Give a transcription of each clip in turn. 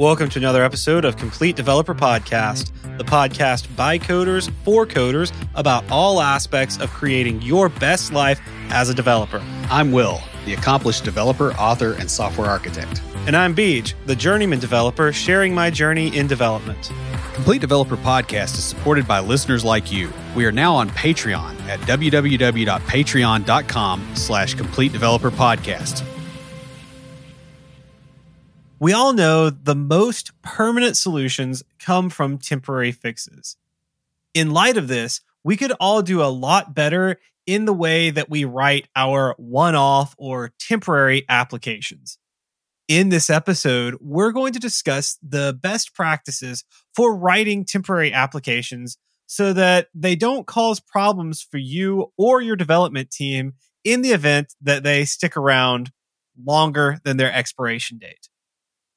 Welcome to another episode of Complete Developer Podcast, the podcast by coders for coders about all aspects of creating your best life as a developer. I'm Will, the accomplished developer, author, and software architect. And I'm Beej, the journeyman developer, sharing my journey in development. Complete Developer Podcast is supported by listeners like you. We are now on Patreon at www.patreon.com slash Complete Developer Podcast. We all know the most permanent solutions come from temporary fixes. In light of this, we could all do a lot better in the way that we write our one off or temporary applications. In this episode, we're going to discuss the best practices for writing temporary applications so that they don't cause problems for you or your development team in the event that they stick around longer than their expiration date.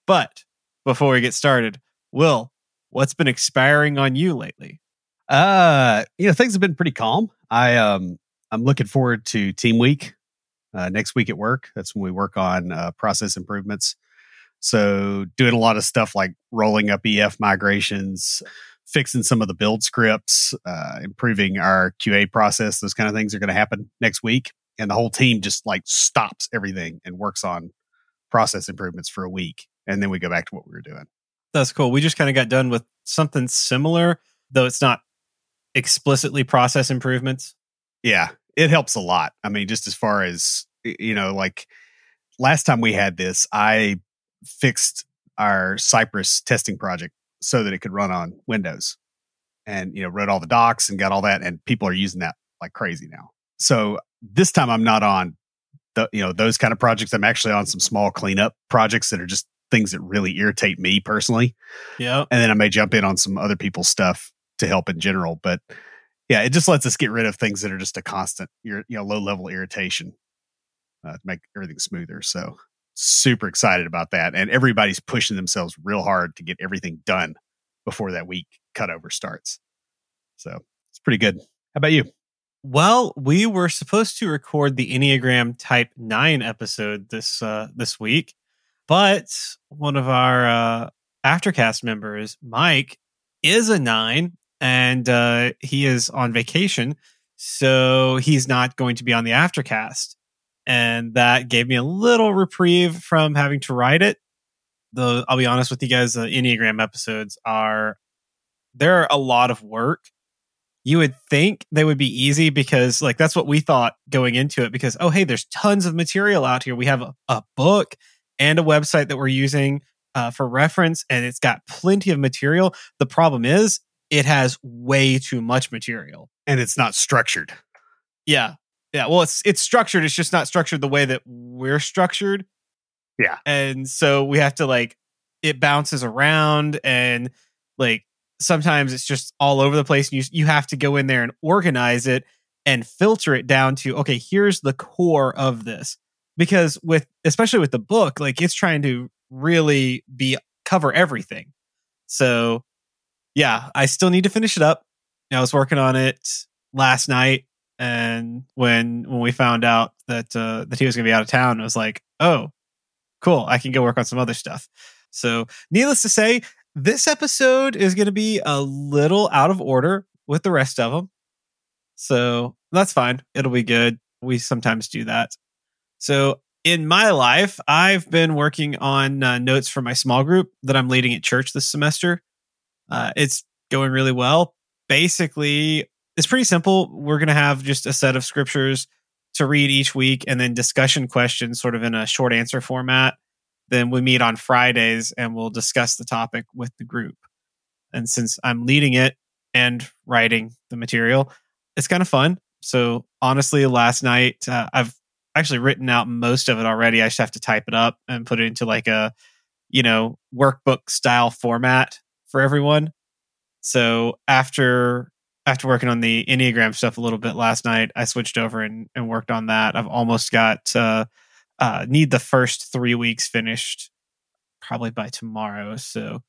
But before we get started, Will, what's been expiring on you lately? Uh, you know, things have been pretty calm. I um I'm looking forward to Team Week uh, next week at work. That's when we work on uh, process improvements. So doing a lot of stuff like rolling up EF migrations, fixing some of the build scripts, uh, improving our QA process. Those kind of things are going to happen next week, and the whole team just like stops everything and works on process improvements for a week and then we go back to what we were doing. That's cool. We just kind of got done with something similar, though it's not explicitly process improvements. Yeah, it helps a lot. I mean, just as far as, you know, like last time we had this, I fixed our Cypress testing project so that it could run on Windows and, you know, wrote all the docs and got all that. And people are using that like crazy now. So this time I'm not on the, you know, those kind of projects. I'm actually on some small cleanup projects that are just things that really irritate me personally. Yeah. And then I may jump in on some other people's stuff to help in general. But yeah, it just lets us get rid of things that are just a constant, you know, low level irritation uh, to make everything smoother. So super excited about that. And everybody's pushing themselves real hard to get everything done before that week cutover starts. So it's pretty good. How about you? Well, we were supposed to record the Enneagram Type 9 episode this uh, this week. But one of our uh, Aftercast members, Mike, is a nine and uh, he is on vacation. So he's not going to be on the Aftercast. And that gave me a little reprieve from having to write it. Though I'll be honest with you guys, the Enneagram episodes are, they're a lot of work you would think they would be easy because like that's what we thought going into it because oh hey there's tons of material out here we have a, a book and a website that we're using uh, for reference, and it's got plenty of material. The problem is it has way too much material, and it's not structured. Yeah, yeah. Well, it's it's structured. It's just not structured the way that we're structured. Yeah, and so we have to like it bounces around and like sometimes it's just all over the place and you you have to go in there and organize it and filter it down to okay here's the core of this because with especially with the book like it's trying to really be cover everything. So yeah i still need to finish it up. I was working on it last night and when when we found out that uh that he was to be out of town i was like oh cool i can go work on some other stuff. So needless to say this episode is to be a little out of order with the rest of them so that's fine. It'll be good. We sometimes do that so in my life, I've been working on uh, notes for my small group that I'm leading at church this semester. Uh, it's going really well. Basically, it's pretty simple. We're going to have just a set of scriptures to read each week and then discussion questions sort of in a short answer format. Then we meet on Fridays and we'll discuss the topic with the group. And since I'm leading it and writing the material, it's kind of fun. So honestly, last night uh, I've actually written out most of it already. I just have to type it up and put it into like a, you know, workbook style format for everyone. So after after working on the Enneagram stuff a little bit last night, I switched over and, and worked on that. I've almost got uh, uh, need the first three weeks finished probably by tomorrow. So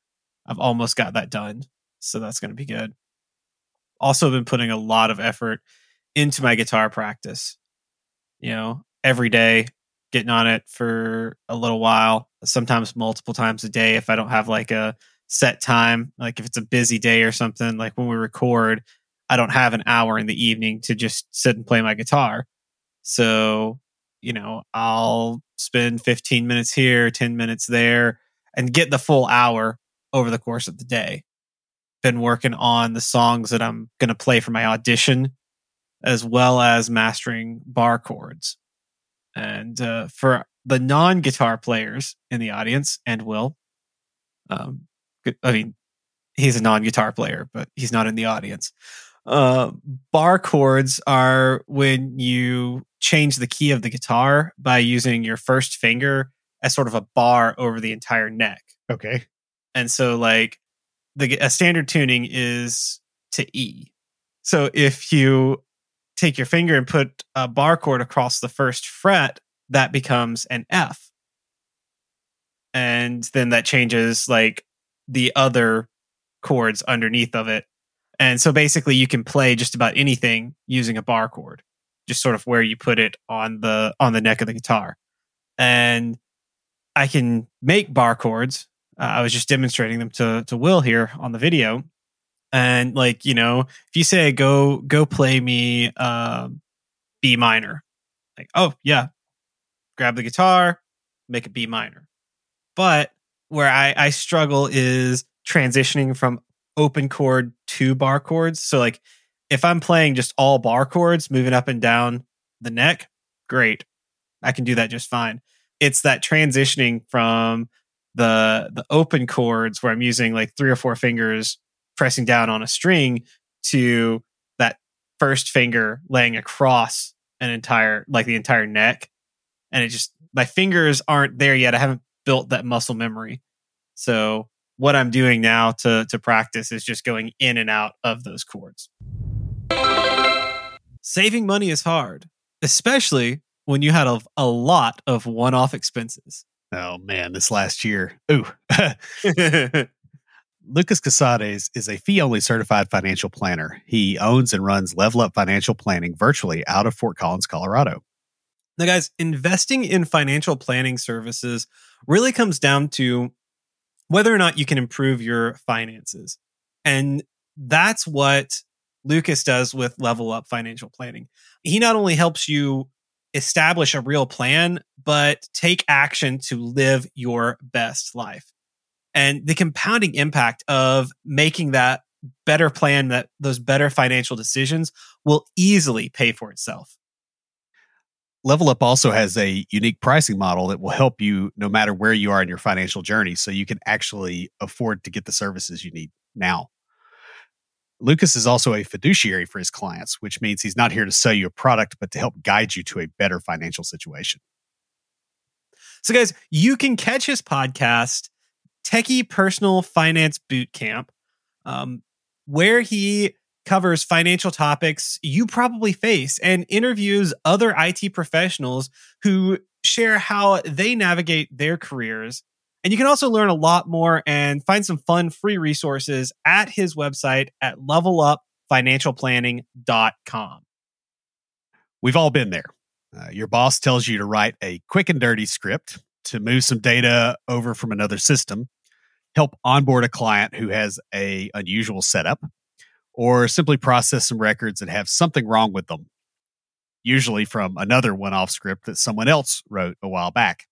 I've almost got that done. So that's going to be good. Also, been putting a lot of effort into my guitar practice. You know, every day, getting on it for a little while. sometimes multiple times a day if I don't have like a set time. Like if it's a busy day or something, like when we record, I don't have an hour in the evening to just sit and play my guitar. So, you know, I'll spend 15 minutes here, 10 minutes there, and get the full hour over the course of the day. Been working on the songs that I'm going to play for my audition, as well as mastering bar chords. And uh, for the non guitar players in the audience, and Will, um, I mean, he's a non guitar player, but he's not in the audience. Uh, bar chords are when you change the key of the guitar by using your first finger as sort of a bar over the entire neck. Okay. And so, like, the a standard tuning is to E. So if you take your finger and put a bar chord across the first fret, that becomes an F. And then that changes like the other chords underneath of it. And so basically you can play just about anything using a bar chord, just sort of where you put it on the on the neck of the guitar. And I can make bar chords. Uh, I was just demonstrating them to to Will here on the video. And like, you know, if you say go go play me uh, B minor, like, oh yeah, grab the guitar, make a B minor. But where I, I struggle is transitioning from open chord to bar chords. So like if I'm playing just all bar chords, moving up and down the neck, great. I can do that just fine. It's that transitioning from the the open chords where I'm using like three or four fingers pressing down on a string to that first finger laying across an entire like the entire neck and it just my fingers aren't there yet. I haven't built that muscle memory. So what I'm doing now to to practice is just going in and out of those chords. Saving money is hard, especially when you had a, a lot of one-off expenses. Oh man, this last year. Ooh. Lucas Casades is a fee only certified financial planner. He owns and runs Level Up Financial Planning virtually out of Fort Collins, Colorado. Now, guys, investing in financial planning services really comes down to whether or not you can improve your finances. And that's what Lucas does with Level Up Financial Planning. He not only helps you establish a real plan, but take action to live your best life. And the compounding impact of making that better plan, that those better financial decisions will easily pay for itself. Level Up also has a unique pricing model that will help you no matter where you are in your financial journey so you can actually afford to get the services you need now. Lucas is also a fiduciary for his clients, which means he's not here to sell you a product, but to help guide you to a better financial situation. So, guys, you can catch his podcast, Techie Personal Finance Boot Camp, um, where he covers financial topics you probably face and interviews other IT professionals who share how they navigate their careers. And you can also learn a lot more and find some fun free resources at his website at levelupfinancialplanning.com. We've all been there. Uh, your boss tells you to write a quick and dirty script to move some data over from another system, help onboard a client who has a unusual setup, or simply process some records that have something wrong with them, usually from another one off script that someone else wrote a while back.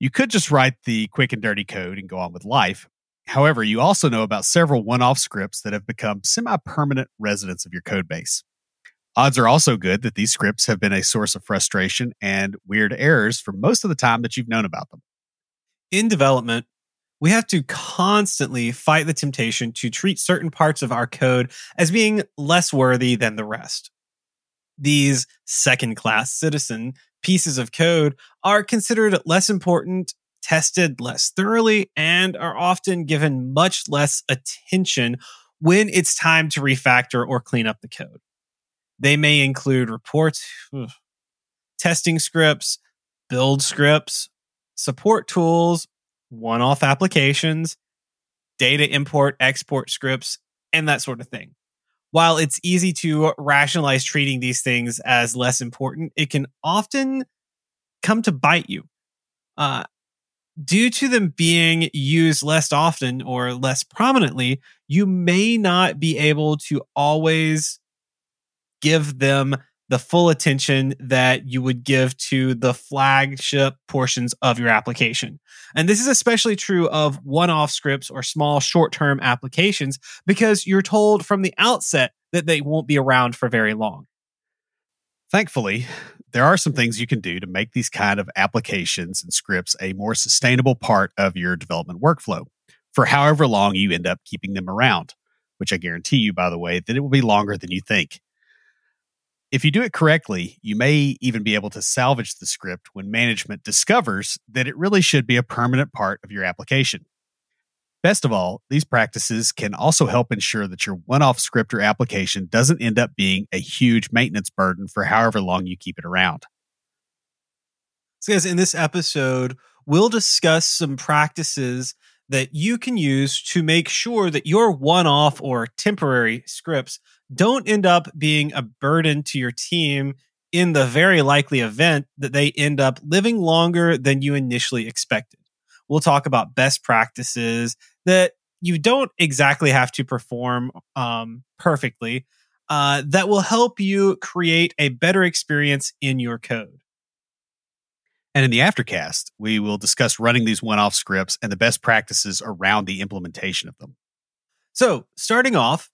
You could just write the quick and dirty code and go on with life. However, you also know about several one off scripts that have become semi permanent residents of your code base. Odds are also good that these scripts have been a source of frustration and weird errors for most of the time that you've known about them. In development, we have to constantly fight the temptation to treat certain parts of our code as being less worthy than the rest. These second class citizen pieces of code are considered less important, tested less thoroughly, and are often given much less attention when it's time to refactor or clean up the code. They may include reports, testing scripts, build scripts, support tools, one off applications, data import, export scripts, and that sort of thing. While it's easy to rationalize treating these things as less important, it can often come to bite you. Uh, due to them being used less often or less prominently, you may not be able to always give them the full attention that you would give to the flagship portions of your application. And this is especially true of one off scripts or small short term applications because you're told from the outset that they won't be around for very long. Thankfully, there are some things you can do to make these kind of applications and scripts a more sustainable part of your development workflow for however long you end up keeping them around, which I guarantee you, by the way, that it will be longer than you think. If you do it correctly, you may even be able to salvage the script when management discovers that it really should be a permanent part of your application. Best of all, these practices can also help ensure that your one off script or application doesn't end up being a huge maintenance burden for however long you keep it around. So, guys, in this episode, we'll discuss some practices that you can use to make sure that your one off or temporary scripts don't end up being a burden to your team in the very likely event that they end up living longer than you initially expected. We'll talk about best practices that you don't exactly have to perform um, perfectly uh, that will help you create a better experience in your code. And in the aftercast, we will discuss running these one off scripts and the best practices around the implementation of them. So, starting off,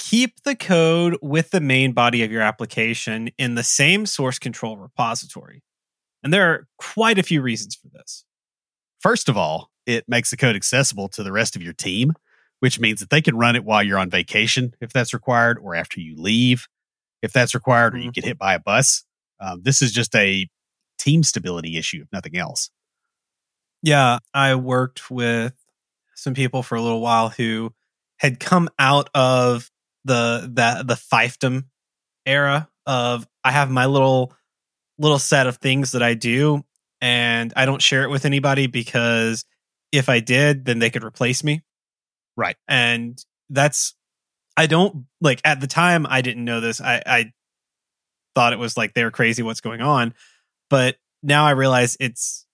keep the code with the main body of your application in the same source control repository. And there are quite a few reasons for this. First of all, it makes the code accessible to the rest of your team, which means that they can run it while you're on vacation if that's required, or after you leave if that's required, or you mm-hmm. get hit by a bus. Um, this is just a team stability issue, if nothing else. Yeah, I worked with some people for a little while who had come out of the that the fiefdom era of I have my little little set of things that I do and I don't share it with anybody because if I did, then they could replace me. Right. And that's I don't like at the time I didn't know this. I, I thought it was like they're crazy what's going on. But now I realize it's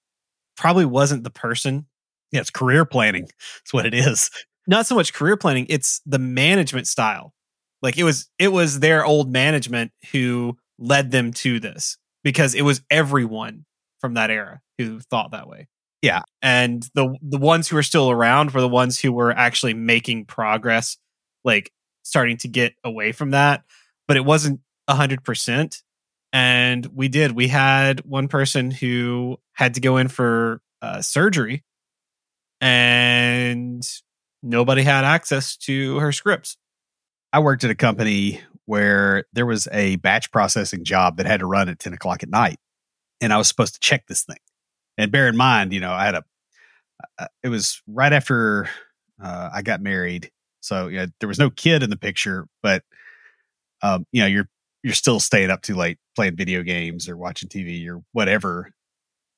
probably wasn't the person. Yeah, it's career planning. It's what it is. Not so much career planning, it's the management style. Like it was it was their old management who led them to this because it was everyone from that era who thought that way. Yeah. And the the ones who are still around were the ones who were actually making progress, like starting to get away from that. But it wasn't a hundred percent. And we did. We had one person who had to go in for uh, surgery, and nobody had access to her scripts. I worked at a company where there was a batch processing job that had to run at 10 o'clock at night. And I was supposed to check this thing. And bear in mind, you know, I had a, uh, it was right after uh, I got married. So, yeah, there was no kid in the picture, but, um, you know, you're, you're still staying up too late playing video games or watching TV or whatever.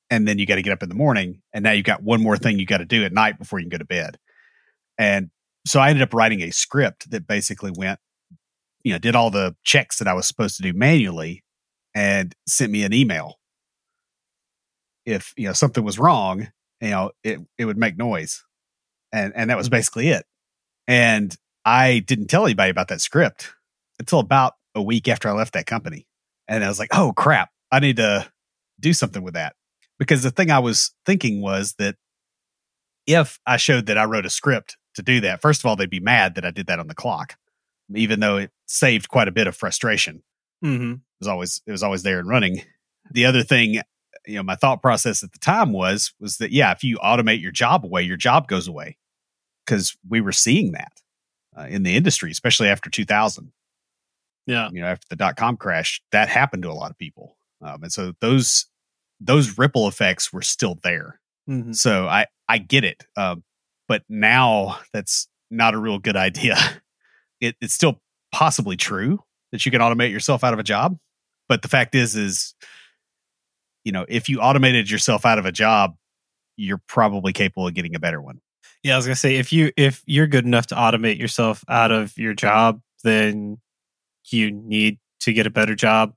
And then you got to get up in the morning. And now you've got one more thing you got to do at night before you can go to bed. And so I ended up writing a script that basically went, you know, did all the checks that I was supposed to do manually and sent me an email. If, you know, something was wrong, you know, it, it would make noise. And, and that was mm-hmm. basically it. And I didn't tell anybody about that script until about a week after I left that company. And I was like, oh crap, I need to do something with that. Because the thing I was thinking was that if I showed that I wrote a script to do that. First of all, they'd be mad that I did that on the clock, even though it saved quite a bit of frustration. Mm-hmm. It was always it was always there and running. The other thing, you know, my thought process at the time was was that yeah, if you automate your job away, your job goes away because we were seeing that uh, in the industry, especially after 2000. Yeah, you know, after the dot com crash, that happened to a lot of people, um, and so those those ripple effects were still there. Mm-hmm. So I I get it. Um, but now that's not a real good idea. It, it's still possibly true that you can automate yourself out of a job, but the fact is, is you know, if you automated yourself out of a job, you're probably capable of getting a better one. Yeah, I was gonna say if you if you're good enough to automate yourself out of your job, then you need to get a better job.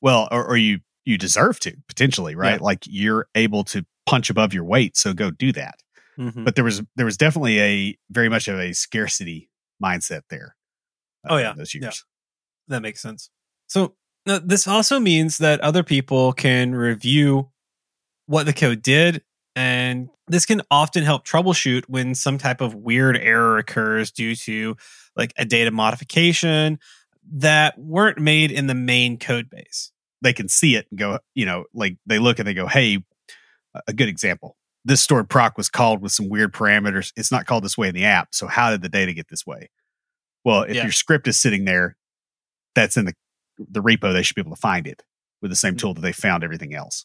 Well, or, or you you deserve to potentially, right? Yeah. Like you're able to punch above your weight, so go do that. Mhm. But there was there was definitely a very much of a scarcity mindset there. uh, Oh, in yeah. those Yeah. years. That makes sense. So now, this also means that other people can review what the code did, and this can often help troubleshoot when some type of weird error occurs due to like a data modification that weren't made in the main code base. They can see it and go, you know, like they look and they go, "Hey, a good example. This stored proc was called with some weird parameters. It's not called this way in the app. So how did the data get this way? Well, if Yeah. your script is sitting there, that's in the the repo. They should be able to find it with the same Mhm. tool that they found everything else.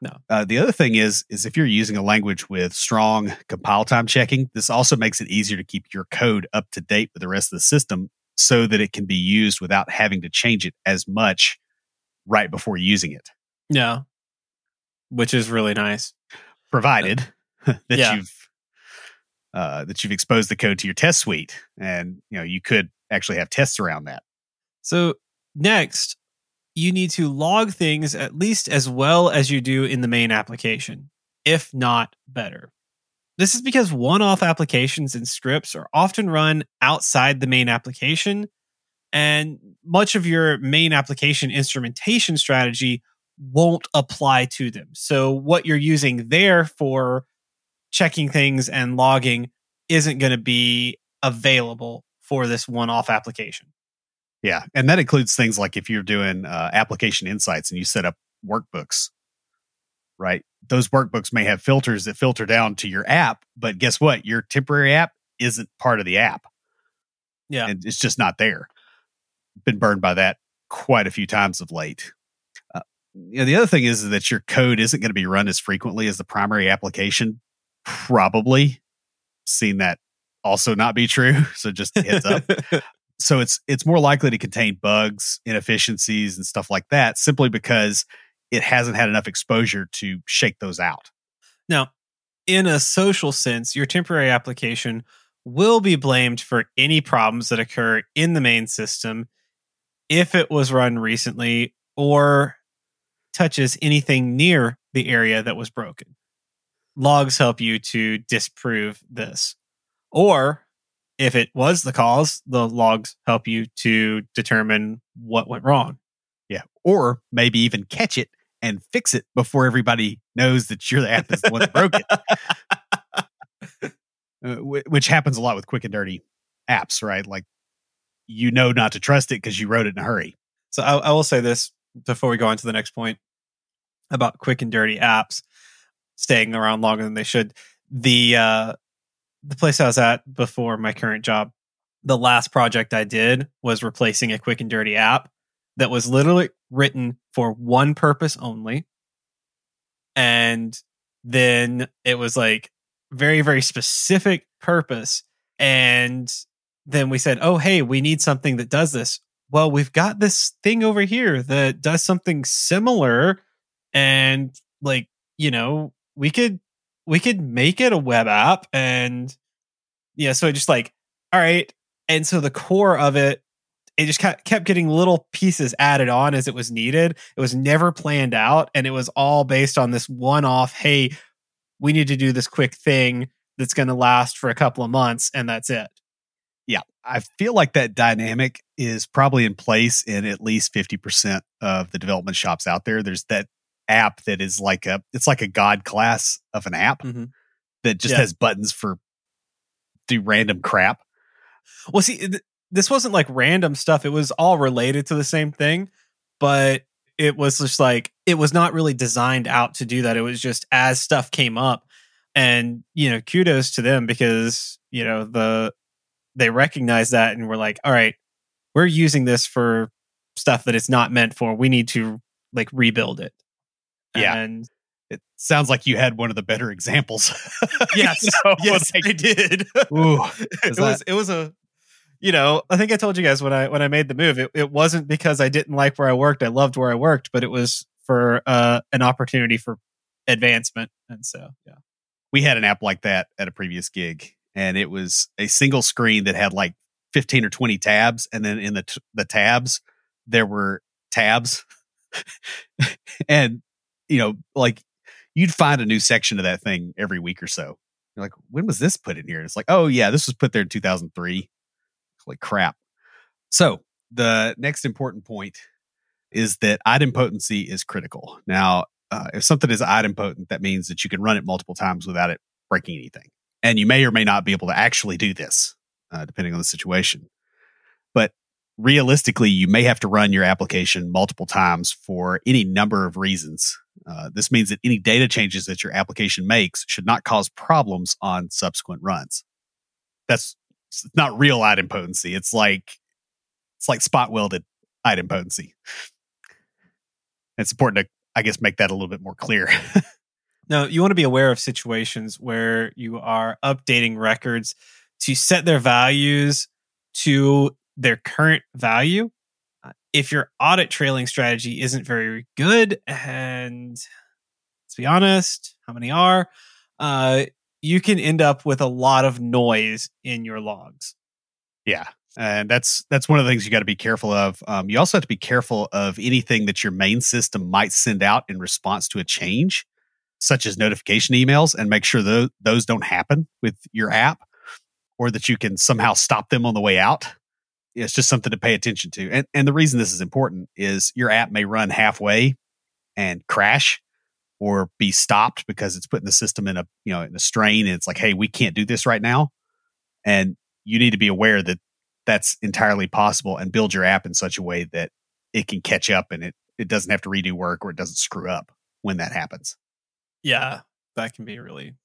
No. Uh, the other thing is, is if you're using a language with strong compile time checking, this also makes it easier to keep your code up to date with the rest of the system, so that it can be used without having to change it as much right before using it. Yeah. Which is really nice. Provided that Yeah. you've uh, that you've exposed the code to your test suite, and you know you could actually have tests around that. So next, you need to log things at least as well as you do in the main application, if not better. This is because one off applications and scripts are often run outside the main application, and much of your main application instrumentation strategy won't apply to them. So, what you're using there for checking things and logging isn't going to be available for this one off application. Yeah, and that includes things like if you're doing uh, application insights and you set up workbooks, right? Those workbooks may have filters that filter down to your app, but guess what? Your temporary app isn't part of the app. Yeah. and it's just not there. Been burned by that quite a few times of late. You know, the other thing is that your code isn't going to be run as frequently as the primary application. Probably seen that also not be true. So just heads up. so it's it's more likely to contain bugs, inefficiencies, and stuff like that, simply because it hasn't had enough exposure to shake those out. Now, in a social sense, your temporary application will be blamed for any problems that occur in the main system if it was run recently or touches anything near the area that was broken. Logs help you to disprove this. Or if it was the cause, the logs help you to determine what went wrong. Yeah, or maybe even catch it and fix it before everybody knows that you're the app that's the one that broke it. uh, which happens a lot with quick and dirty apps, right? Like you know not to trust it because you wrote it in a hurry. So I, I will say this before we go on to the next point about quick and dirty apps staying around longer than they should. The uh, the place I was at before my current job, the last project I did was replacing a quick and dirty app that was literally written for one purpose only, and then it was like very very specific purpose. And then we said oh hey we need something that does this well we've got this thing over here that does something similar and like you know we could we could make it a web app and yeah so just like all right and so the core of it it just kept getting little pieces added on as it was needed. It was never planned out and it was all based on this one off hey we need to do this quick thing that's going to last for a couple of months and that's it I feel like that dynamic is probably in place in at least 50% of the development shops out there. There's that app that is like a it's like a god class of an app Mhm. that just Yeah. has buttons for do random crap. Well, see, th- this wasn't like random stuff. It was all related to the same thing, but it was just like it was not really designed out to do that. It was just as stuff came up, and you know, kudos to them because you know the they recognized that and were like, all right, we're using this for stuff that it's not meant for. We need to like rebuild it. Yeah. and It sounds like you had one of the better examples. yes, yes, like, I did. ooh, it that- was it was a you know i think i told you guys when i when i made the move it, it wasn't because i didn't like where i worked i loved where i worked but it was for uh an opportunity for advancement and so yeah we had an app like that at a previous gig and it was a single screen that had like 15 or 20 tabs and then in the t- the tabs there were tabs and you know like you'd find a new section of that thing every week or so. You're like, when was this put in here? And it's like, oh yeah, this was put there in 2003. Holy crap. So the next important point is that idempotency is critical. Now, uh, if something is idempotent, that means that you can run it multiple times without it breaking anything. And you may or may not be able to actually do this, uh, depending on the situation. But realistically, you may have to run your application multiple times for any number of reasons. Uh, this means that any data changes that your application makes should not cause problems on subsequent runs. That's not real idempotency. It's like it's like spot welded idempotency. It's important to, I guess, make that a little bit more clear. now, you want to be aware of situations where you are updating records to set their values to their current value. Uh, if your audit trailing strategy isn't very good, and let's be honest, how many are, uh, you can end up with a lot of noise in your logs. Yeah, and that's that's one of the things you got to be careful of. Um, you also have to be careful of anything that your main system might send out in response to a change, such as notification emails, and make sure those those don't happen with your app, or that you can somehow stop them on the way out. It's just something to pay attention to. And and the reason this is important is your app may run halfway and crash or be stopped because it's putting the system in a you know in a strain and it's like hey we can't do this right now and you need to be aware that that's entirely possible and build your app in such a way that it can catch up and it, it doesn't have to redo work or it doesn't screw up when that happens. Yeah, that can be really,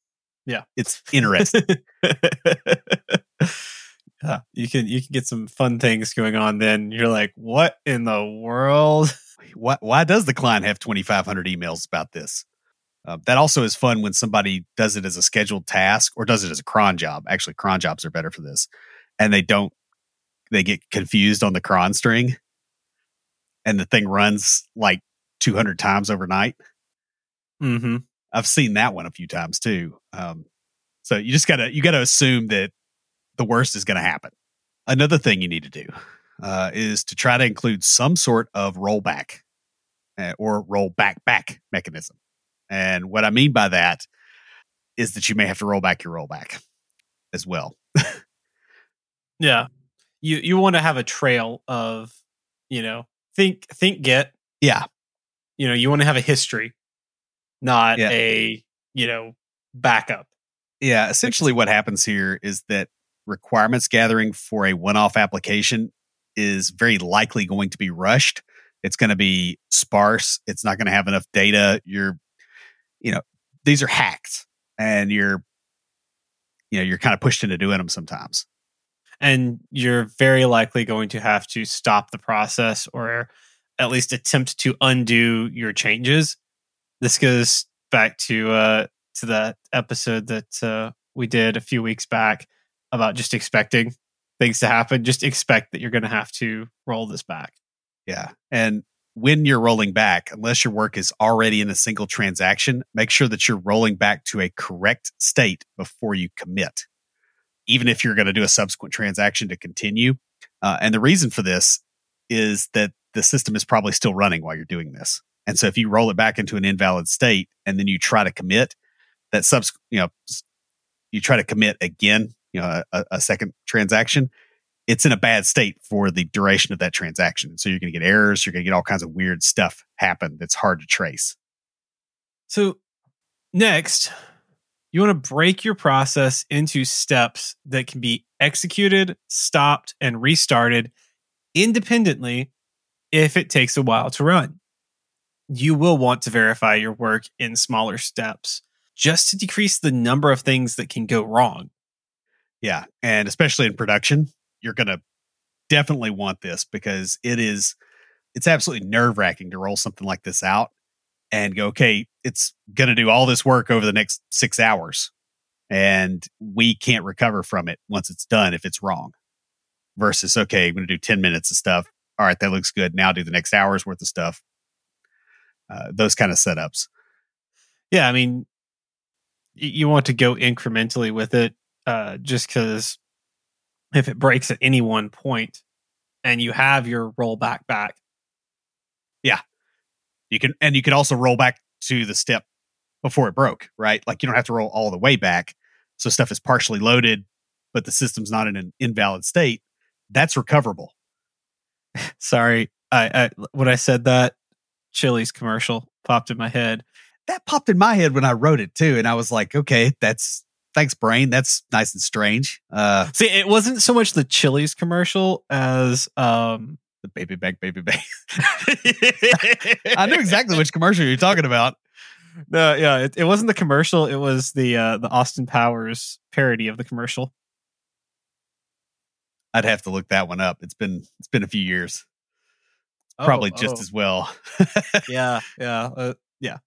yeah, it's interesting. yeah, you can you can get some fun things going on. Then you're like, what in the world? Why why does the client have 2,500 emails about this? Uh, that also is fun when somebody does it as a scheduled task or does it as a cron job. Actually, cron jobs are better for this, and they don't they get confused on the cron string and the thing runs like 200 times overnight. Mm-hmm. I've seen that one a few times too. Um, so you just gotta you gotta assume that the worst is going to happen. Another thing you need to do uh, is to try to include some sort of rollback uh, or rollback back mechanism. And what I mean by that is that you may have to roll back your rollback as well. yeah you you want to have a trail of you know think think get yeah you know you want to have a history not yeah. a you know backup. Yeah essentially what happens here is that requirements gathering for a one-off application is very likely going to be rushed. It's going to be sparse. It's not going to have enough data. You're you know these are hacks and you're you know you're kind of pushed into doing them sometimes. And you're very likely going to have to stop the process or at least attempt to undo your changes. This goes back to uh, to that episode that uh, we did a few weeks back about just expecting things to happen. Just expect that you're going to have to roll this back. Yeah, and when you're rolling back, unless your work is already in a single transaction, make sure that you're rolling back to a correct state before you commit even if you're going to do a subsequent transaction to continue. Uh, and the reason for this is that the system is probably still running while you're doing this. And so if you roll it back into an invalid state and then you try to commit that subs, you know, you try to commit again, you know, a, a second transaction, it's in a bad state for the duration of that transaction. So you're going to get errors. You're going to get all kinds of weird stuff happen that's hard to trace. So next, you want to break your process into steps that can be executed, stopped, and restarted independently if it takes a while to run. You will want to verify your work in smaller steps just to decrease the number of things that can go wrong. Yeah. And especially in production, you're going to definitely want this because it is, it's absolutely nerve wracking to roll something like this out and go, okay, it's going to do all this work over the next six hours. And we can't recover from it once it's done if it's wrong. Versus, okay, I'm going to do 10 minutes of stuff. All right, that looks good. Now do the next hour's worth of stuff. Uh, those kind of setups. Yeah. I mean, you want to go incrementally with it uh, just because if it breaks at any one point and you have your rollback back, yeah, you can, and you can also roll back to the step before it broke, right? Like you don't have to roll all the way back. So stuff is partially loaded, but the system's not in an invalid state. That's recoverable. Sorry, I, I when I said that, Chili's commercial popped in my head. That popped in my head when I wrote it too, and I was like, okay, that's thanks, brain. That's nice and strange. Uh, See, it wasn't so much the Chili's commercial as um the baby back, baby back. I knew exactly which commercial you're talking about. No, yeah, it, it wasn't the commercial. It was the uh, the Austin Powers parody of the commercial. I'd have to look that one up. It's been it's been a few years. Probably Oh, just oh. as well. yeah, yeah, uh, yeah.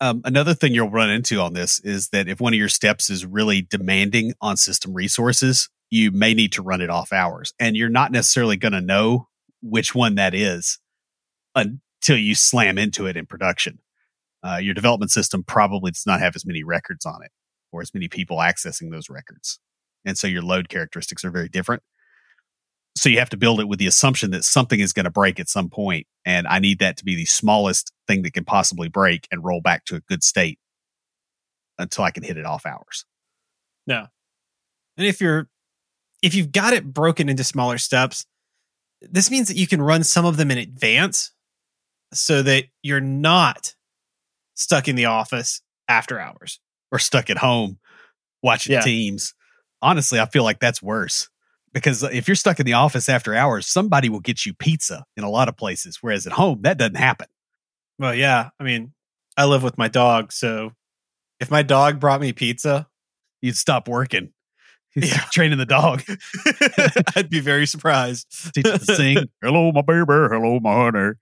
Um, another thing you'll run into on this is that if one of your steps is really demanding on system resources, you may need to run it off hours, and you're not necessarily going to know which one that is until you slam into it in production. Uh, your development system probably does not have as many records on it or as many people accessing those records, and so your load characteristics are very different. So you have to build it with the assumption that something is going to break at some point, and I need that to be the smallest thing that can possibly break and roll back to a good state until I can hit it off hours. Yeah. And if you're if you've got it broken into smaller steps, this means that you can run some of them in advance so that you're not stuck in the office after hours. Or stuck at home watching Yeah. teams. Honestly, I feel like that's worse because if you're stuck in the office after hours, somebody will get you pizza in a lot of places, whereas at home that doesn't happen. Well, yeah, I mean, I live with my dog, so if my dog brought me pizza, You'd stop working. You'd Yeah. training the dog, I'd be very surprised. teach it to sing. Hello, my baby. Hello, my honey.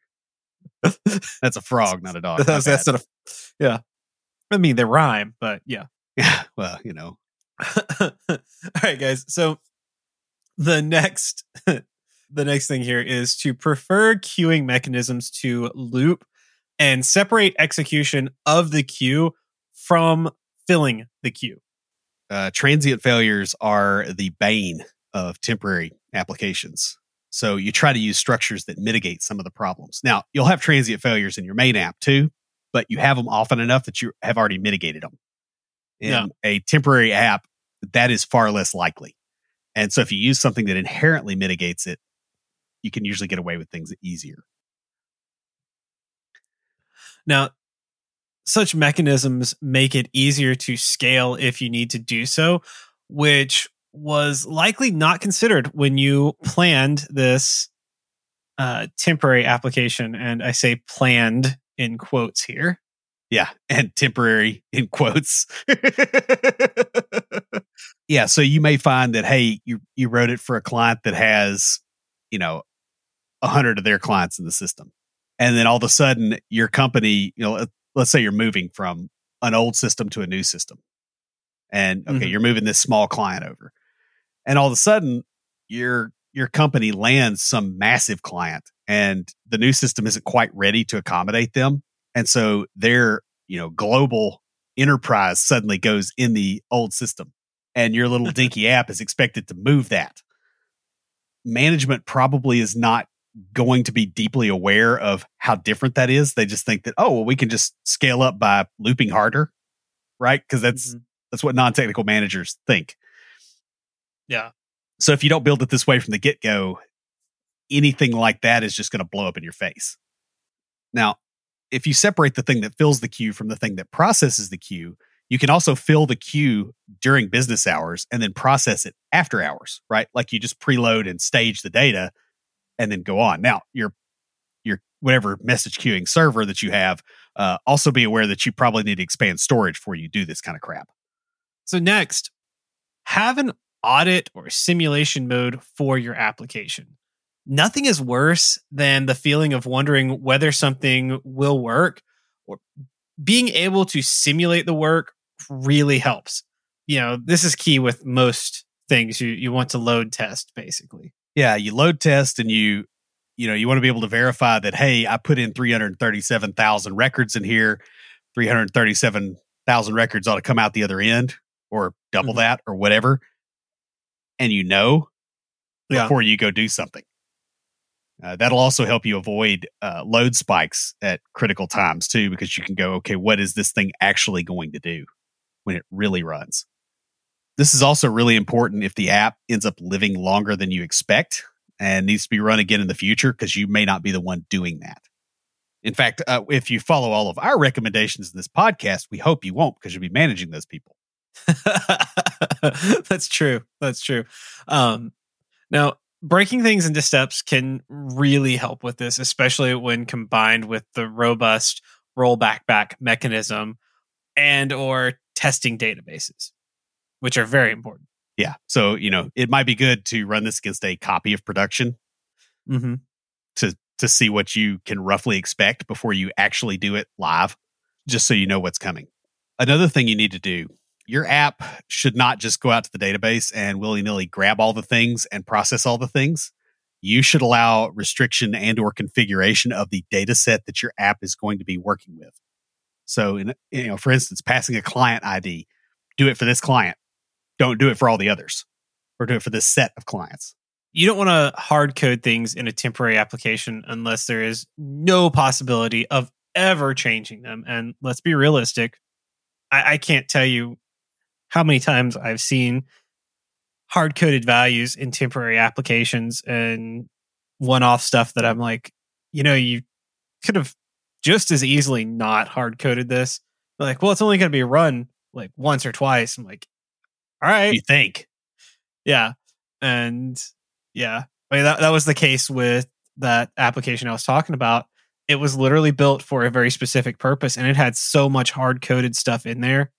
That's a frog, not a dog. That's, that's sort of, yeah. I mean, they rhyme, but yeah. yeah. Well, you know, All right, guys. So the next the next thing here is to prefer queuing mechanisms to loop and separate execution of the queue from filling the queue. uh, transient failures are the bane of temporary applications. So you try to use structures that mitigate some of the problems. Now, you'll have transient failures in your main app too, but you have them often enough that you have already mitigated them. In Yeah. a temporary app, that is far less likely. And so if you use something that inherently mitigates it, you can usually get away with things easier. Now, such mechanisms make it easier to scale if you need to do so, which was likely not considered when you planned this uh, temporary application. And I say planned in quotes here. Yeah. And temporary in quotes. yeah so you may find that hey you you wrote it for a client that has you know a hundred of their clients in the system. And then all of a sudden your company you know let- let's say you're moving from an old system to a new system. And okay Mhm. you're moving this small client over. And all of a sudden your your company lands some massive client and the new system isn't quite ready to accommodate them. And so their you know global enterprise suddenly goes in the old system and your little dinky app is expected to move that. Management probably is not going to be deeply aware of how different that is. They just think that oh well we can just scale up by looping harder right? Because that's Mhm. that's what non-technical managers think. Yeah. so if you don't build it this way from the get-go anything like that is just going to blow up in your face. Now if you separate the thing that fills the queue from the thing that processes the queue you can also fill the queue during business hours and then process it after hours right? Like you just preload and stage the data and then go on. Now your your whatever message queuing server that you have uh, also be aware that you probably need to expand storage before you do this kind of crap. So next, have an audit or simulation mode for your application. Nothing is worse than the feeling of wondering whether something will work or being able to simulate the work really helps. You know, this is key with most things you, you want to load test basically. yeah you load test and you you know you want to be able to verify that hey i put in 337000 records in here 337000 records ought to come out the other end or double Mhm. that or whatever and you know Yeah. before you go do something Uh, that'll also help you avoid uh, load spikes at critical times too, because you can go, okay, what is this thing actually going to do when it really runs? This is also really important if the app ends up living longer than you expect and needs to be run again in the future because you may not be the one doing that. In fact, uh, if you follow all of our recommendations in this podcast, we hope you won't because you'll be managing those people. That's true. That's true. Um, now, breaking things into steps can really help with this, especially when combined with the robust rollback back mechanism and or testing databases, which are very important. Yeah. So, you know, it might be good to run this against a copy of production Mm-hmm. to to see what you can roughly expect before you actually do it live, just so you know what's coming. Another thing you need to do, your app should not just go out to the database and willy-nilly grab all the things and process all the things. You should allow restriction and or configuration of the data set that your app is going to be working with. So, in, you know, for instance, passing a client ID, do it for this client. Don't do it for all the others, or do it for this set of clients. You don't want to hard code things in a temporary application unless there is no possibility of ever changing them. And let's be realistic. I, I can't tell you how many times I've seen hard coded values in temporary applications and one off stuff that I'm like, you know, you could have just as easily not hard coded this. They're like, well, it's only going to be run like once or twice. I'm like, all right. You think? Yeah. And yeah, I mean, that, that was the case with that application I was talking about. It was literally built for a very specific purpose and it had so much hard coded stuff in there.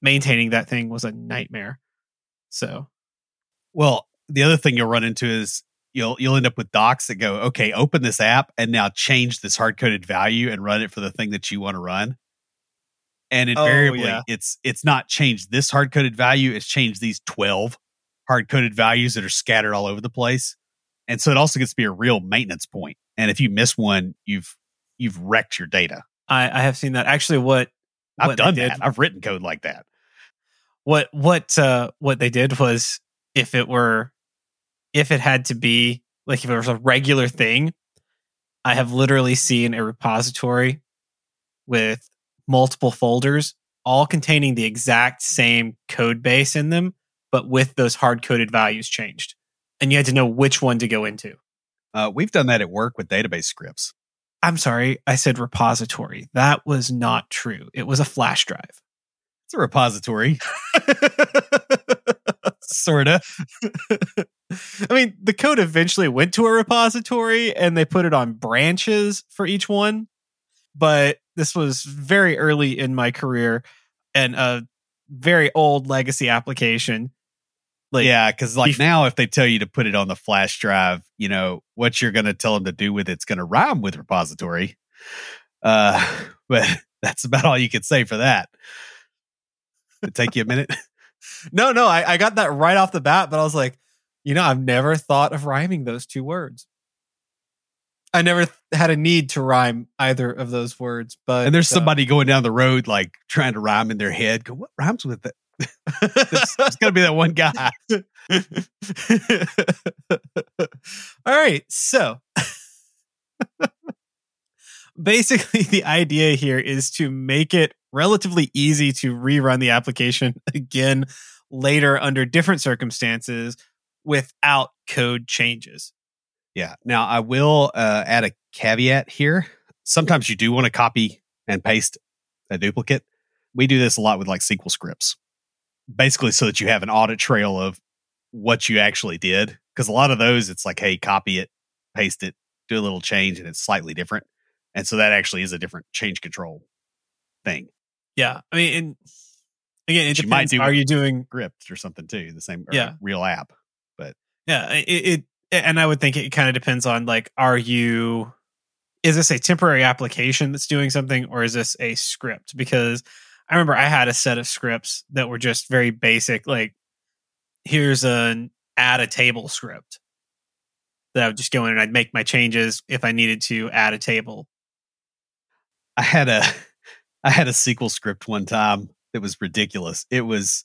Maintaining that thing was a nightmare. So, Well, the other thing you'll run into is you'll you'll end up with docs that go, okay, open this app and now change this hard coded value and run it for the thing that you want to run. And Oh, invariably, yeah. it's it's not changed this hard coded value; it's changed these twelve hard coded values that are scattered all over the place. And so it also gets to be a real maintenance point. And if you miss one, you've you've wrecked your data. I, I have seen that. Actually, what I've what done did- that. I've written code like that. what what uh what they did was if it were if it had to be like if it was a regular thing i have literally seen a repository with multiple folders all containing the exact same code base in them but with those hard coded values changed. And you had to know which one to go into. Uh, we've done that at work with database scripts. i'm sorry i said repository. That was not true. It was a flash drive. It's a repository, sort of. I mean, the code eventually went to a repository and they put it on branches for each one. But this was very early in my career and a very old legacy application. Like, yeah, because like now, if they tell you to put it on the flash drive, you know what you're going to tell them to do with it's going to rhyme with repository. Uh, but that's about all you could say for that. It take you a minute. no, no, I, I got that right off the bat, but I was like, you know, I've never thought of rhyming those two words. I never th- had a need to rhyme either of those words, but And there's uh, somebody going down the road like trying to rhyme in their head. Go, what rhymes with it? it's, to be that one guy. All right. So basically, the idea here is to make it relatively easy to rerun the application again later under different circumstances without code changes. Yeah. Now I will uh, add a caveat here. Sometimes you do want to copy and paste a duplicate. We do this a lot with like SQL scripts, basically so that you have an audit trail of what you actually did. Because a lot of those, it's like, hey, copy it, paste it, do a little change, and it's slightly different. And so that actually is a different change control thing. Yeah. I mean, and again, it Which you might do Are you doing Script or something too, the same Yeah. real app. But Yeah, it, it and I would think it kind of depends on like, are you is this a temporary application that's doing something, or is this a script? Because I remember I had a set of scripts that were just very basic, like here's an add a table script that I would just go in and I'd make my changes if I needed to add a table. I had a I had a SQL script one time that was ridiculous. It was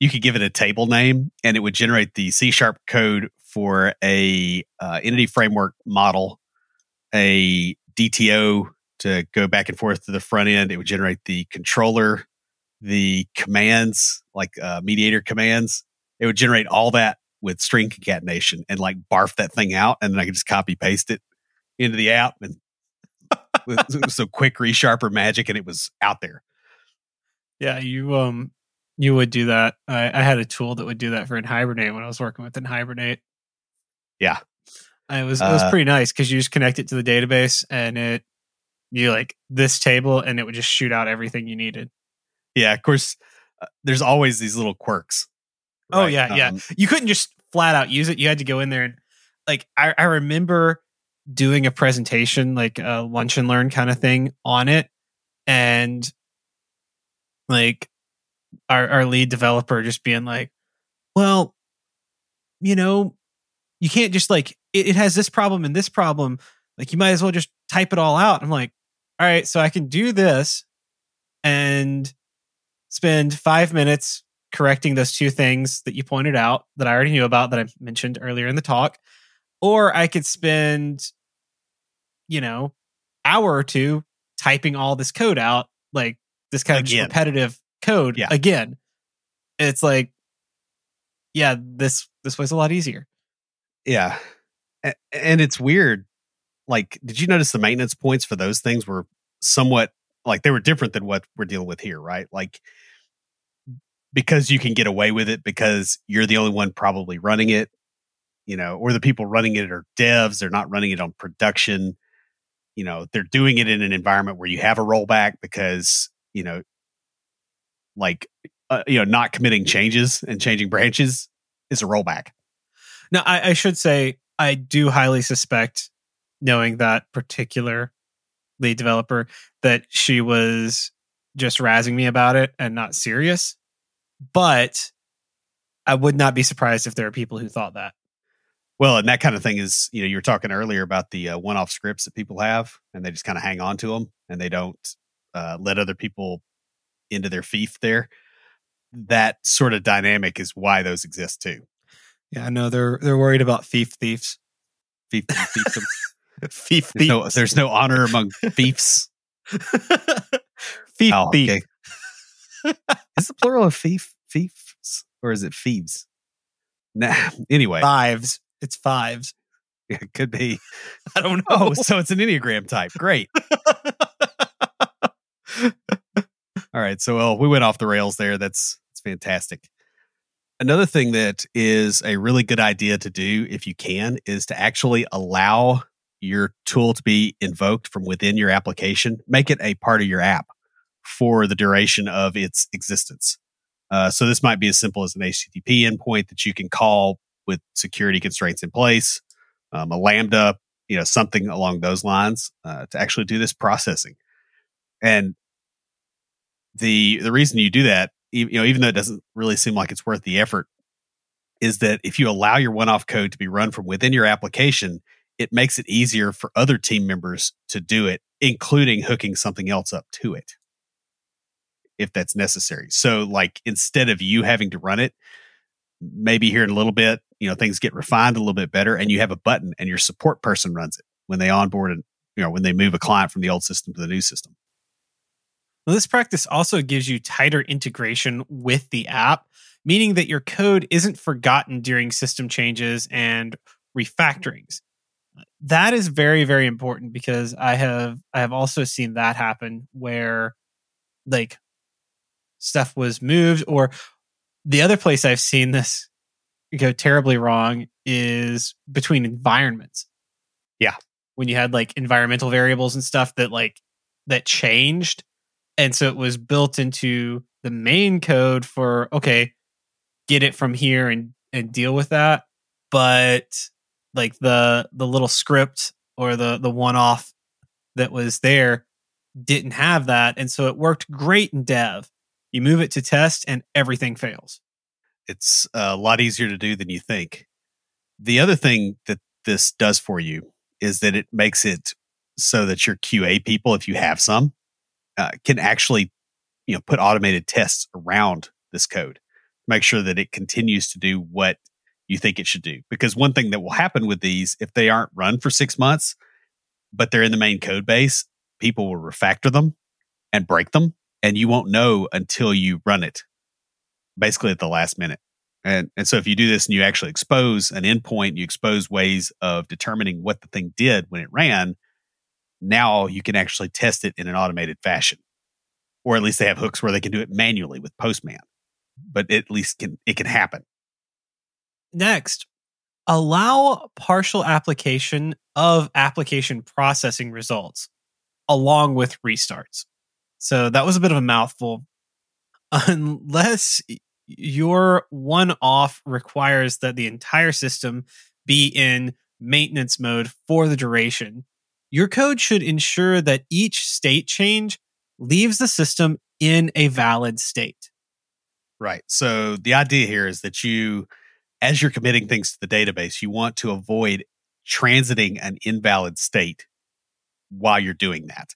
you could give it a table name and it would generate the C sharp code for a uh, entity framework model, a DTO to go back and forth to the front end. It would generate the controller, the commands, like uh, mediator commands. It would generate all that with string concatenation and like barf that thing out, and then I could just copy paste it into the app and so quick resharper magic, and it was out there. Yeah, you um you would do that. I, I had a tool that would do that for NHibernate when I was working with NHibernate. Yeah, it was it was uh, pretty nice because you just connect it to the database and it you like this table and it would just shoot out everything you needed. Yeah, of course. Uh, there's always these little quirks. Oh, right? Oh yeah, um, yeah. You couldn't just flat out use it. You had to go in there and like I, I remember doing a presentation, like a lunch and learn kind of thing on it, and like our our lead developer just being like, "Well, you know, you can't just like it, it has this problem and this problem. Like you might as well just type it all out." I'm like, "All right, so I can do this and spend five minutes correcting those two things that you pointed out that I already knew about that I mentioned earlier in the talk. Or I could spend, you know, hour or two typing all this code out, like this kind again. of repetitive code yeah. again. It's like, yeah, this this was a lot easier. Yeah. And it's weird. Like, did you notice the maintenance points for those things were somewhat like they were different than what we're dealing with here, right? Like because you can get away with it because you're the only one probably running it, you know, or the people running it are devs, they're not running it on production. You know, they're doing it in an environment where you have a rollback because, you know, like uh, you know, not committing changes and changing branches is a rollback. Now, I, I should say I do highly suspect, knowing that particular lead developer, that she was just razzing me about it and not serious. But I would not be surprised if there are people who thought that. Well, and that kind of thing is, you know, you were talking earlier about the uh, one-off scripts that people have, and they just kind of hang on to them, and they don't uh, let other people into their fief there. That sort of dynamic is why those exist too. Yeah, I know they're they're worried about thief thieves. Thief thieves. thief there's no, there's no honor among thieves. thief oh, thief. is the plural of thief thieves or is it thieves? Nah. Anyway, fives. It's fives. It could be. I don't know. Oh, so it's an enneagram type. Great. All right. So well, we went off the rails there. That's that's fantastic. Another thing that is a really good idea to do if you can is to actually allow your tool to be invoked from within your application. Make it a part of your app for the duration of its existence. Uh, so this might be as simple as an HTTP endpoint that you can call with security constraints in place, um, a Lambda, you know, something along those lines uh, to actually do this processing. And the the reason you do that, you know, even though it doesn't really seem like it's worth the effort, is that if you allow your one-off code to be run from within your application, it makes it easier for other team members to do it, including hooking something else up to it if that's necessary. So like instead of you having to run it, maybe here in a little bit, you know, things get refined a little bit better and you have a button and your support person runs it when they onboard and you know, when they move a client from the old system to the new system. Well, this practice also gives you tighter integration with the app, meaning that your code isn't forgotten during system changes and refactorings. That is very, very important because I have I have also seen that happen where like stuff was moved or the other place I've seen this go terribly wrong is between environments. Yeah. When you had like environmental variables and stuff that like that changed and so it was built into the main code for okay get it from here and and deal with that. But like the the little script or the the one off that was there didn't have that. And so it worked great in dev. You move it to test and everything fails. It's uh, a lot easier to do than you think. The other thing that this does for you is that it makes it so that your qa people if you have some uh, can actually you know put automated tests around this code make sure that it continues to do what you think it should do. Because one thing that will happen with these, if they aren't run for six months, but they're in the main code base, people will refactor them and break them. And you won't know until you run it basically at the last minute. And, and so if you do this and you actually expose an endpoint, you expose ways of determining what the thing did when it ran, now you can actually test it in an automated fashion. Or at least they have hooks where they can do it manually with Postman. But at least can it can happen. Next, allow partial application of application processing results along with restarts. So that was a bit of a mouthful. Unless your one off requires that the entire system be in maintenance mode for the duration, your code should ensure that each state change leaves the system in a valid state. Right. So the idea here is that you, as you're committing things to the database, you want to avoid transiting an invalid state while you're doing that.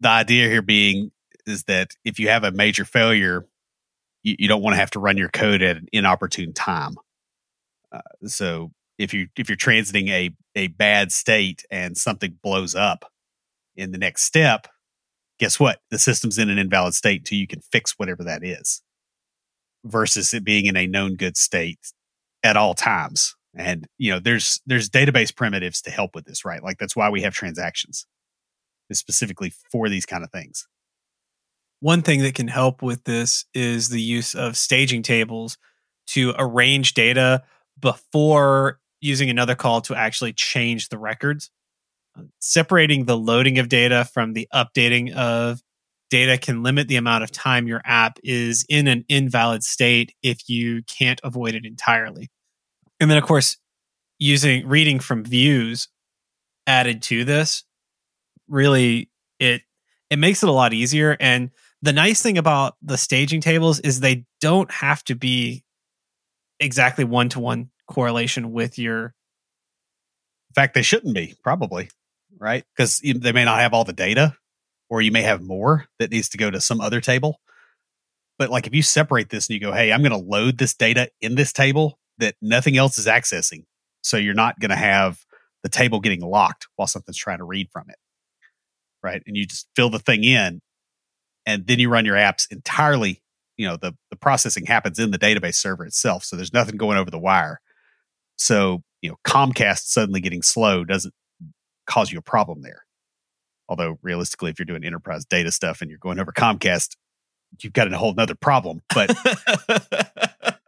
The idea here being is that if you have a major failure, you, you don't want to have to run your code at an inopportune time. Uh, so if you if you're transiting a a bad state and something blows up in the next step, guess what? The system's in an invalid state until you can fix whatever that is. Versus it being in a known good state at all times. And you know, there's there's database primitives to help with this, right? Like that's why we have transactions specifically for these kind of things. One thing that can help with this is the use of staging tables to arrange data before using another call to actually change the records. Separating the loading of data from the updating of data can limit the amount of time your app is in an invalid state if you can't avoid it entirely. And then, of course, using reading from views added to this really it it makes it a lot easier and the nice thing about the staging tables is they don't have to be exactly one to one correlation with your. In fact, they shouldn't be probably right because they may not have all the data, or you may have more that needs to go to some other table. But like if you separate this and you go, hey, I'm going to load this data in this table that nothing else is accessing, so you're not going to have the table getting locked while something's trying to read from it, right? And you just fill the thing in and then you run your apps entirely you know the the processing happens in the database server itself so there's nothing going over the wire so you know comcast suddenly getting slow doesn't cause you a problem there although realistically if you're doing enterprise data stuff and you're going over comcast you've got a whole nother problem but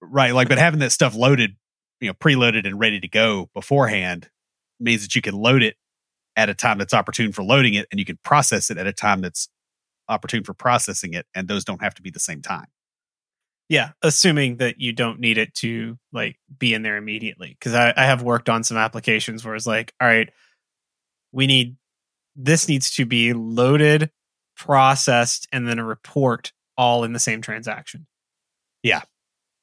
right like but having that stuff loaded you know preloaded and ready to go beforehand means that you can load it at a time that's opportune for loading it and you can process it at a time that's opportune for processing it, and those don't have to be the same time. Yeah, assuming that you don't need it to like be in there immediately. Because I, I have worked on some applications where it's like, all right, we need this needs to be loaded, processed, and then a report all in the same transaction. Yeah.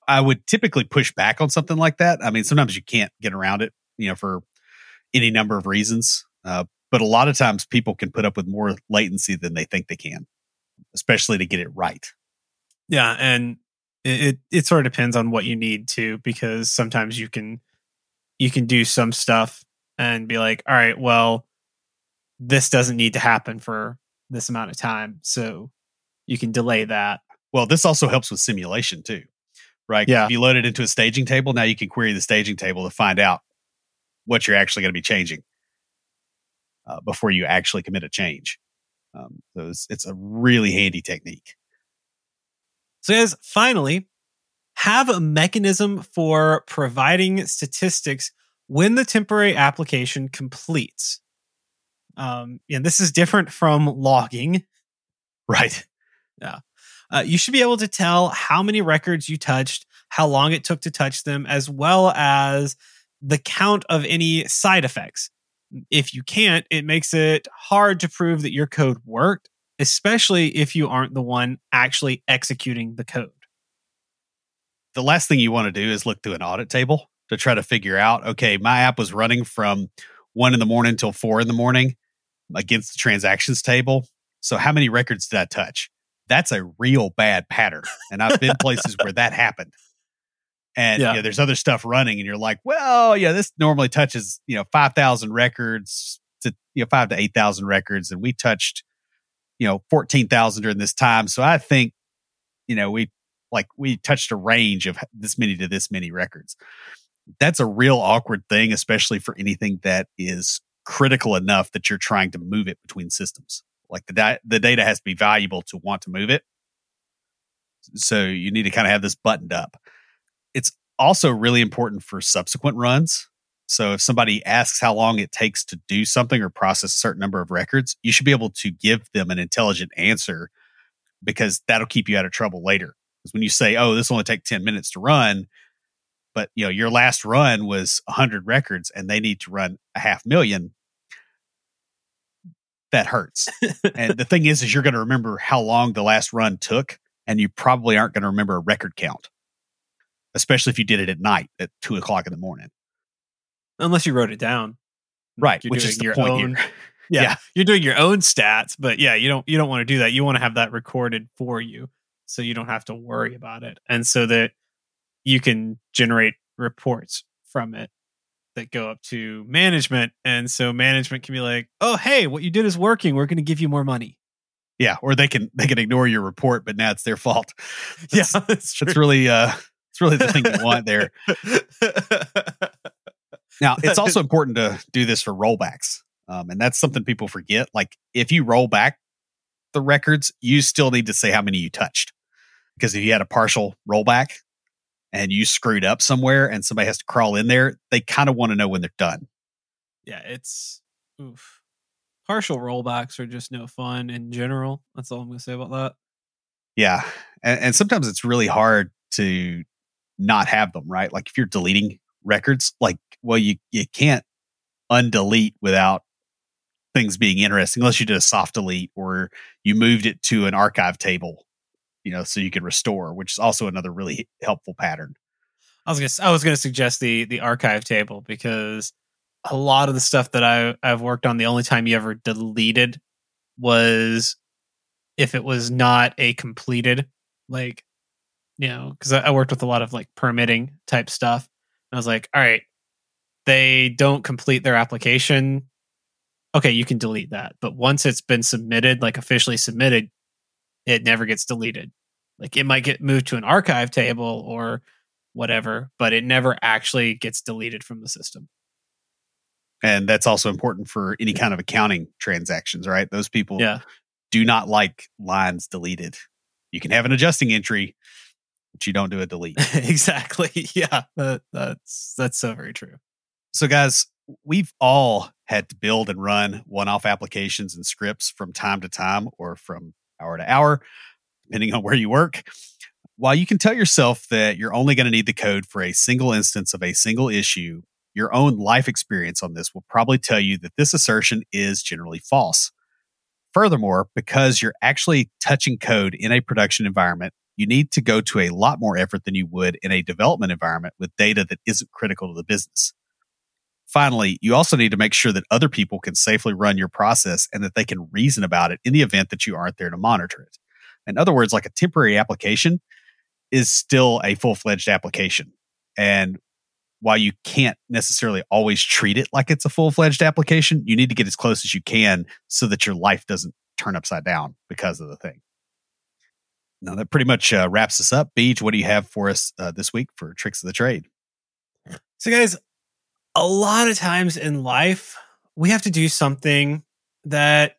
I would typically push back on something like that. I mean, sometimes you can't get around it, you know, for any number of reasons. Uh, but a lot of times people can put up with more latency than they think they can especially to get it right. Yeah, and it it sort of depends on what you need to because sometimes you can you can do some stuff and be like, all right, well, this doesn't need to happen for this amount of time, so you can delay that. Well, this also helps with simulation too, right? Yeah. If you load it into a staging table, now you can query the staging table to find out what you're actually going to be changing uh, before you actually commit a change. Um, so it's, it's a really handy technique. So, guys, finally, have a mechanism for providing statistics when the temporary application completes. Um, and this is different from logging. Right. Yeah. Uh, you should be able to tell how many records you touched, how long it took to touch them, as well as the count of any side effects if you can't, it makes it hard to prove that your code worked, especially if you aren't the one actually executing the code. The last thing you want to do is look through an audit table to try to figure out okay, my app was running from one in the morning till four in the morning against the transactions table. So, how many records did I touch? That's a real bad pattern. And I've been places where that happened. and Yeah. you know, there's other stuff running, and you're like, well, yeah, this normally touches you know five thousand records to you know five to eight thousand records, and we touched you know fourteen thousand during this time. So I think you know we like we touched a range of this many to this many records. That's a real awkward thing, especially for anything that is critical enough that you're trying to move it between systems. Like the the data has to be valuable to want to move it. So you need to kind of have this buttoned up. It's also really important for subsequent runs. So if somebody asks how long it takes to do something or process a certain number of records, you should be able to give them an intelligent answer because that'll keep you out of trouble later. Because when you say, "Oh, this only take 10 minutes to run," but you know, your last run was 100 records and they need to run a half million, that hurts. and the thing is is you're going to remember how long the last run took and you probably aren't going to remember a record count especially if you did it at night at two o'clock in the morning Unless you wrote it down. right You're which is your point own- Yeah, Yeah. You're doing your own stats, but yeah, you don't you don't want to do that. You want to have that recorded for you so you don't have to worry about it. And so that you can generate reports from it that go up to management and so management can be like, "Oh, hey, what you did is working. We're going to give you more money." yeah or they can they can ignore your report but now it's their fault Yeah, That's- that's really uh it's really the thing you want there Now, it's also important to do this for rollbacks. Um, and that's something people forget. Like, if you roll back the records, you still need to say how many you touched. Because if you had a partial rollback and you screwed up somewhere and somebody has to crawl in there, they kind of want to know when they're done. yeah, it's oof. Partial rollbacks are just no fun in general. That's all I'm going to say about that. Yeah. And, and sometimes it's really hard to not have them, right? Like, if you're deleting records, like, well, you, you can't undelete without things being interesting unless you did a soft delete or you moved it to an archive table you know so you can restore which is also another really helpful pattern I was gonna I was gonna suggest the the archive table because a lot of the stuff that I I've worked on, the only time you ever deleted was if it was not a completed like you know because I, I worked with a lot of like permitting type stuff. And I was like, all right, they don't complete their application. Okay, you can delete that, but once it's been submitted, like officially submitted, it never gets deleted. Like it might get moved to an archive table or whatever, but it never actually gets deleted from the system. and that's also important for any kind of accounting transactions right those people Yeah. do not like lines deleted you can have an adjusting entry but you don't do a delete exactly. Yeah. That, that's that's so very true. So, guys, we've all had to build and run one off applications and scripts from time to time or from hour to hour, depending on where you work. While you can tell yourself that you're only going to need the code for a single instance of a single issue, your own life experience on this will probably tell you that this assertion is generally false. Furthermore, because you're actually touching code in a production environment, you need to go to a lot more effort than you would in a development environment with data that isn't critical to the business. Finally, you also need to make sure that other people can safely run your process and that they can reason about it in the event that you aren't there to monitor it. In other words, like a temporary application is still a full fledged application. And while you can't necessarily always treat it like it's a full fledged application, you need to get as close as you can so that your life doesn't turn upside down because of the thing. Now, that pretty much uh, wraps us up. Beej, what do you have for us uh, this week for Tricks of the Trade? So, guys, a lot of times in life, we have to do something that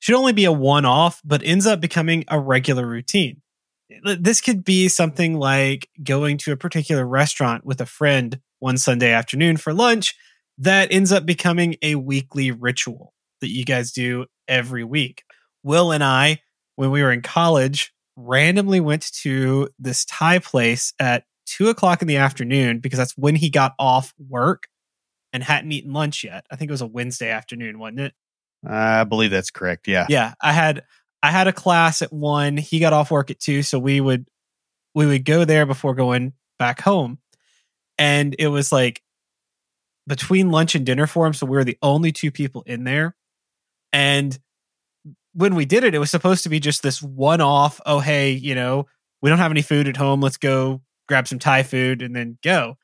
should only be a one off, but ends up becoming a regular routine. This could be something like going to a particular restaurant with a friend one Sunday afternoon for lunch that ends up becoming a weekly ritual that you guys do every week. Will and I, when we were in college, randomly went to this Thai place at two o'clock in the afternoon because that's when he got off work and hadn't eaten lunch yet. I think it was a Wednesday afternoon, wasn't it? I believe that's correct. Yeah. Yeah, I had I had a class at one. He got off work at two, so we would we would go there before going back home, and it was like between lunch and dinner for him. So we were the only two people in there, and when we did it, it was supposed to be just this one off. Oh, hey, you know, we don't have any food at home. Let's go grab some Thai food, and then go.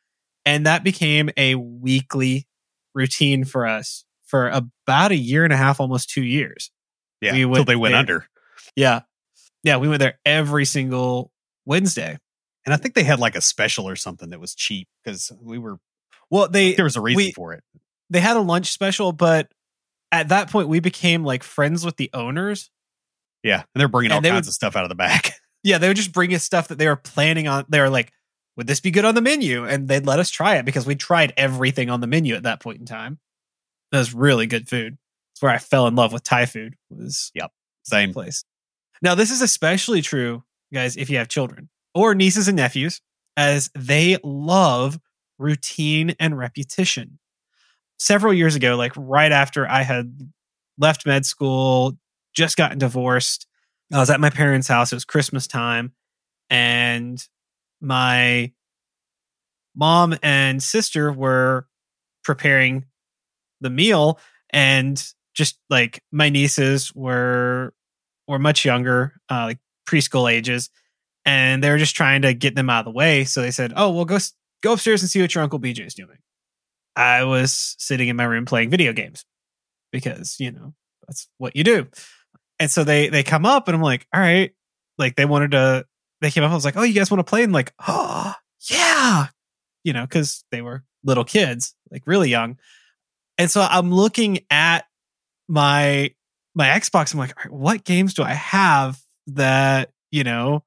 And that became a weekly routine for us for about a year and a half, almost two years. Yeah, We until they went there. under. Yeah. Yeah. We went there every single Wednesday. And I think they had like a special or something that was cheap because we were Well, they there was a reason we- for it. they had a lunch special, but at that point we became like friends with the owners. Yeah, and they're bringing And all kinds would- of stuff out of the back. Yeah, they would just bring us stuff that they were planning on. They were like, "Would this be good on the menu?" And they'd let us try it because we tried everything on the menu at that point in time. That was really good food. It's where I fell in love with Thai food. Was yep, Same. place. Now, this is especially true, guys, if you have children or nieces and nephews, as they love routine and repetition. Several years ago, like right after I had left med school, just gotten divorced, I was at my parents' house. It was Christmas time, and my mom and sister were preparing the meal and just like my nieces were were much younger, uh, like preschool ages, and they were just trying to get them out of the way. So they said, "Oh, well, go go upstairs and see what your uncle BJ is doing." I was sitting in my room playing video games because you know that's what you do. And so they they come up, and I'm like, "All right," like they wanted to. They came up. I was like, "Oh, you guys want to play?" And like, "Oh, yeah," you know, because they were little kids, like really young. And so I'm looking at my my Xbox. I'm like, all right, what games do I have that you know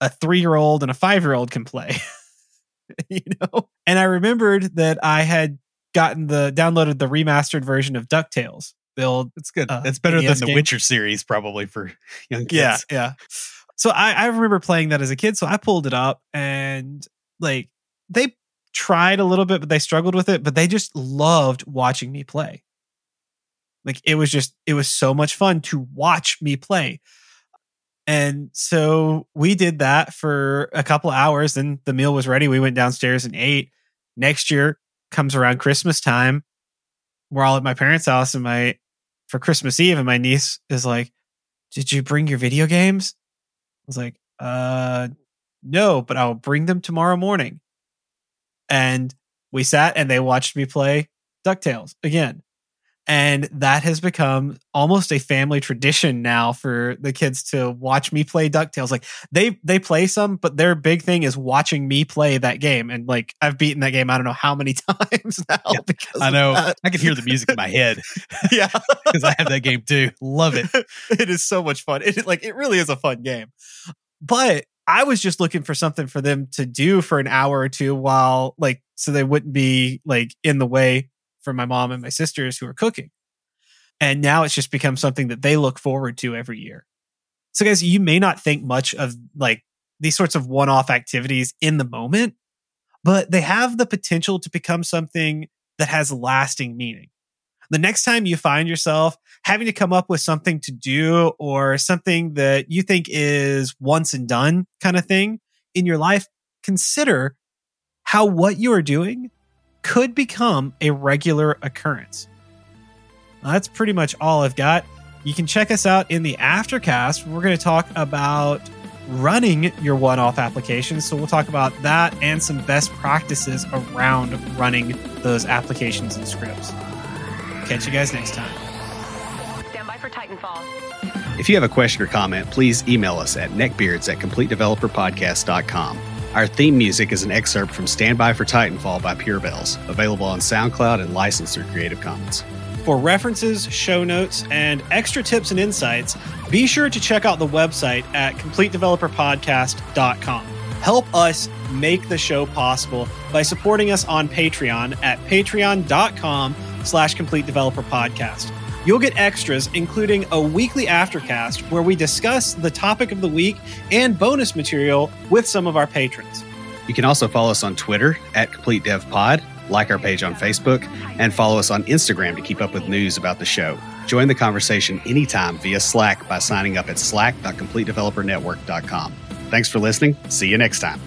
a three year old and a five year old can play? you know, and I remembered that I had gotten the downloaded the remastered version of Ducktales. The old It's good. Uh, it's better than the game. Witcher series, probably for young kids. yeah, yeah. So I, I remember playing that as a kid. So I pulled it up and like they tried a little bit, but they struggled with it. But they just loved watching me play. Like it was just, it was so much fun to watch me play. And so we did that for a couple hours. Then the meal was ready. We went downstairs and ate. Next year comes around Christmas time. We're all at my parents' house and my for Christmas Eve, and my niece is like, Did you bring your video games? I was like, uh no, but I'll bring them tomorrow morning. And we sat and they watched me play DuckTales again. And that has become almost a family tradition now for the kids to watch me play DuckTales. Like they they play some, but their big thing is watching me play that game. And like I've beaten that game I don't know how many times now Yeah, because I know. I can hear the music in my head yeah. because I have that game too. Love it. it is so much fun. It like it really is a fun game. But I was just looking for something for them to do for an hour or two while like so they wouldn't be like in the way for my mom and my sisters who are cooking. And now it's just become something that they look forward to every year. So guys, you may not think much of like these sorts of one-off activities in the moment, but they have the potential to become something that has lasting meaning. The next time you find yourself having to come up with something to do or something that you think is once and done kind of thing in your life, consider how what you are doing could become a regular occurrence. Now, that's pretty much all I've got. You can check us out in the aftercast. We're going to talk about running your one off applications. So we'll talk about that and some best practices around running those applications and scripts. Catch you guys next time. Stand by for Titanfall. If you have a question or comment, please email us at neckbeards at completedeveloperpodcast.com. Our theme music is an excerpt from Stand By for Titanfall by Pure Bells, available on SoundCloud and licensed through Creative Commons. For references, show notes, and extra tips and insights, be sure to check out the website at completedeveloperpodcast.com. Help us make the show possible by supporting us on Patreon at patreon.com slash complete developer podcast. You'll get extras, including a weekly aftercast where we discuss the topic of the week and bonus material with some of our patrons. You can also follow us on Twitter at CompleteDevPod, like our page on Facebook, and follow us on Instagram to keep up with news about the show. Join the conversation anytime via Slack by signing up at slack.completedevelopernetwork.com. Thanks for listening. See you next time.